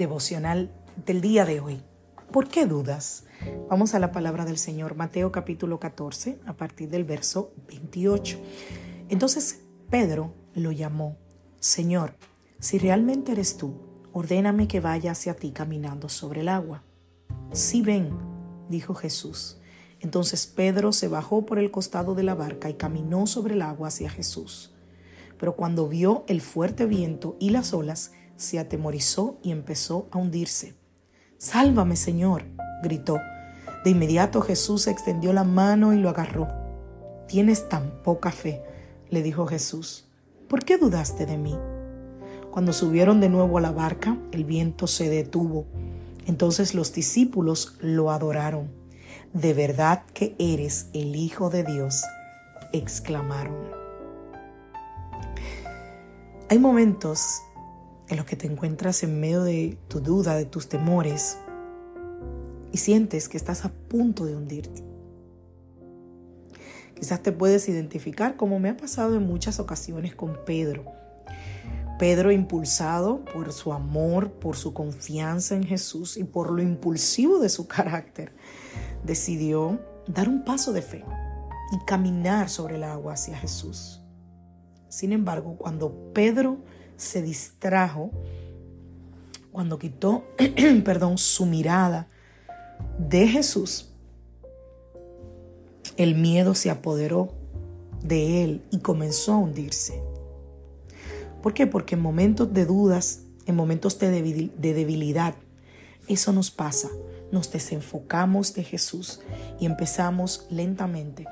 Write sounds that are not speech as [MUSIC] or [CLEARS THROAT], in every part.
Devocional del día de hoy. ¿Por qué dudas? Vamos a la palabra del Señor, Mateo capítulo 14, a partir del verso 28. Entonces Pedro lo llamó, Señor, si realmente eres tú, ordéname que vaya hacia ti caminando sobre el agua. Sí, ven, dijo Jesús. Entonces Pedro se bajó por el costado de la barca y caminó sobre el agua hacia Jesús. Pero cuando vio el fuerte viento y las olas, se atemorizó y empezó a hundirse. Sálvame, Señor, gritó. De inmediato Jesús extendió la mano y lo agarró. Tienes tan poca fe, le dijo Jesús. ¿Por qué dudaste de mí? Cuando subieron de nuevo a la barca, el viento se detuvo. Entonces los discípulos lo adoraron. De verdad que eres el Hijo de Dios, exclamaron. Hay momentos en los que te encuentras en medio de tu duda, de tus temores, y sientes que estás a punto de hundirte. Quizás te puedes identificar como me ha pasado en muchas ocasiones con Pedro. Pedro impulsado por su amor, por su confianza en Jesús y por lo impulsivo de su [LAUGHS] carácter, decidió dar un paso de fe y caminar sobre el agua hacia Jesús. Sin embargo, cuando Pedro se distrajo cuando quitó, [CLEARS THROAT] perdón, su mirada de Jesús. El miedo se apoderó de él y comenzó a hundirse. ¿Por qué? Porque en momentos de dudas, en momentos de debilidad, eso nos pasa. Nos desenfocamos de Jesús y empezamos lentamente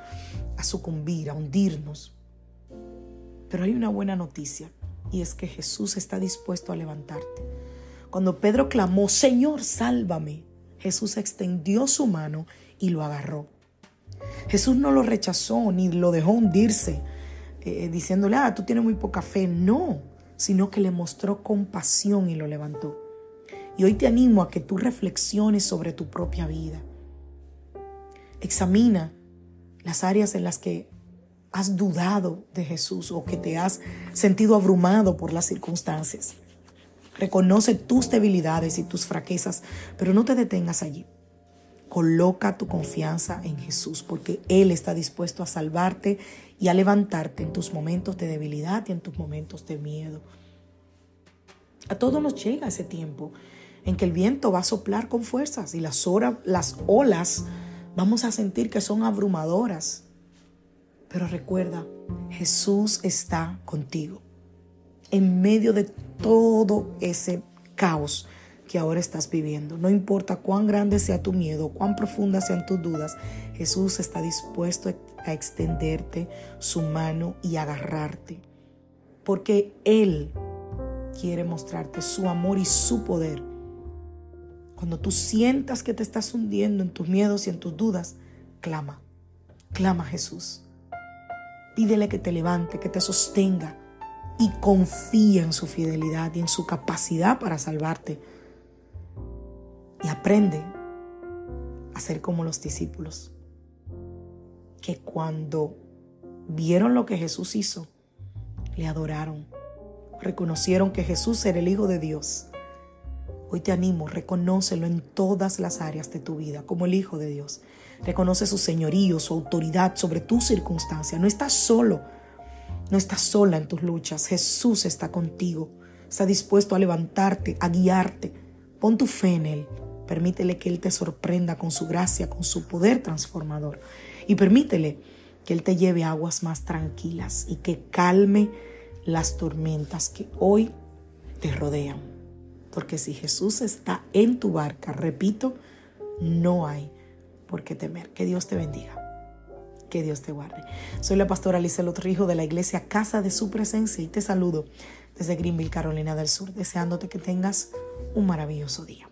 a sucumbir, a hundirnos. Pero hay una buena noticia y es que Jesús está dispuesto a levantarte. Cuando Pedro clamó, Señor, sálvame, Jesús extendió su mano y lo agarró. Jesús no lo rechazó ni lo dejó hundirse, eh, diciéndole, ah, tú tienes muy poca fe. No, sino que le mostró compasión y lo levantó. Y hoy te animo a que tú reflexiones sobre tu propia vida. Examina las áreas en las que has dudado de Jesús o que te has sentido abrumado por las circunstancias. Reconoce tus debilidades y tus fraquezas, pero no te detengas allí. Coloca tu confianza en Jesús porque Él está dispuesto a salvarte y a levantarte en tus momentos de debilidad y en tus momentos de miedo. A todos nos llega ese tiempo en que el viento va a soplar con fuerzas y las, las olas vamos a sentir que son abrumadoras pero recuerda, Jesús está contigo. En medio de todo ese caos que ahora estás viviendo. No importa cuán grande sea tu miedo, cuán profundas sean tus dudas, Jesús está dispuesto a extenderte su mano y agarrarte. Porque Él quiere mostrarte su amor y su poder. Cuando tú sientas que te estás hundiendo en tus miedos y en tus dudas, clama, clama a Jesús. Pídele que te levante, que te sostenga y confía en su fidelidad y en su capacidad para salvarte. Y aprende a ser como los discípulos, que cuando vieron lo que Jesús hizo, le adoraron, reconocieron que Jesús era el Hijo de Dios. Hoy te animo, reconócelo en todas las áreas de tu vida como el Hijo de Dios. Reconoce su señorío, su autoridad sobre tu circunstancia. No estás solo. No estás sola en tus luchas. Jesús está contigo. Está dispuesto a levantarte, a guiarte. Pon tu fe en Él. Permítele que Él te sorprenda con su gracia, con su poder transformador. Y permítele que Él te lleve aguas más tranquilas y que calme las tormentas que hoy te rodean. Porque si Jesús está en tu barca, repito, no hay por qué temer. Que Dios te bendiga. Que Dios te guarde. Soy la pastora Alicia Lotrijo de la iglesia Casa de Su Presencia y te saludo desde Greenville, Carolina del Sur, deseándote que tengas un maravilloso día.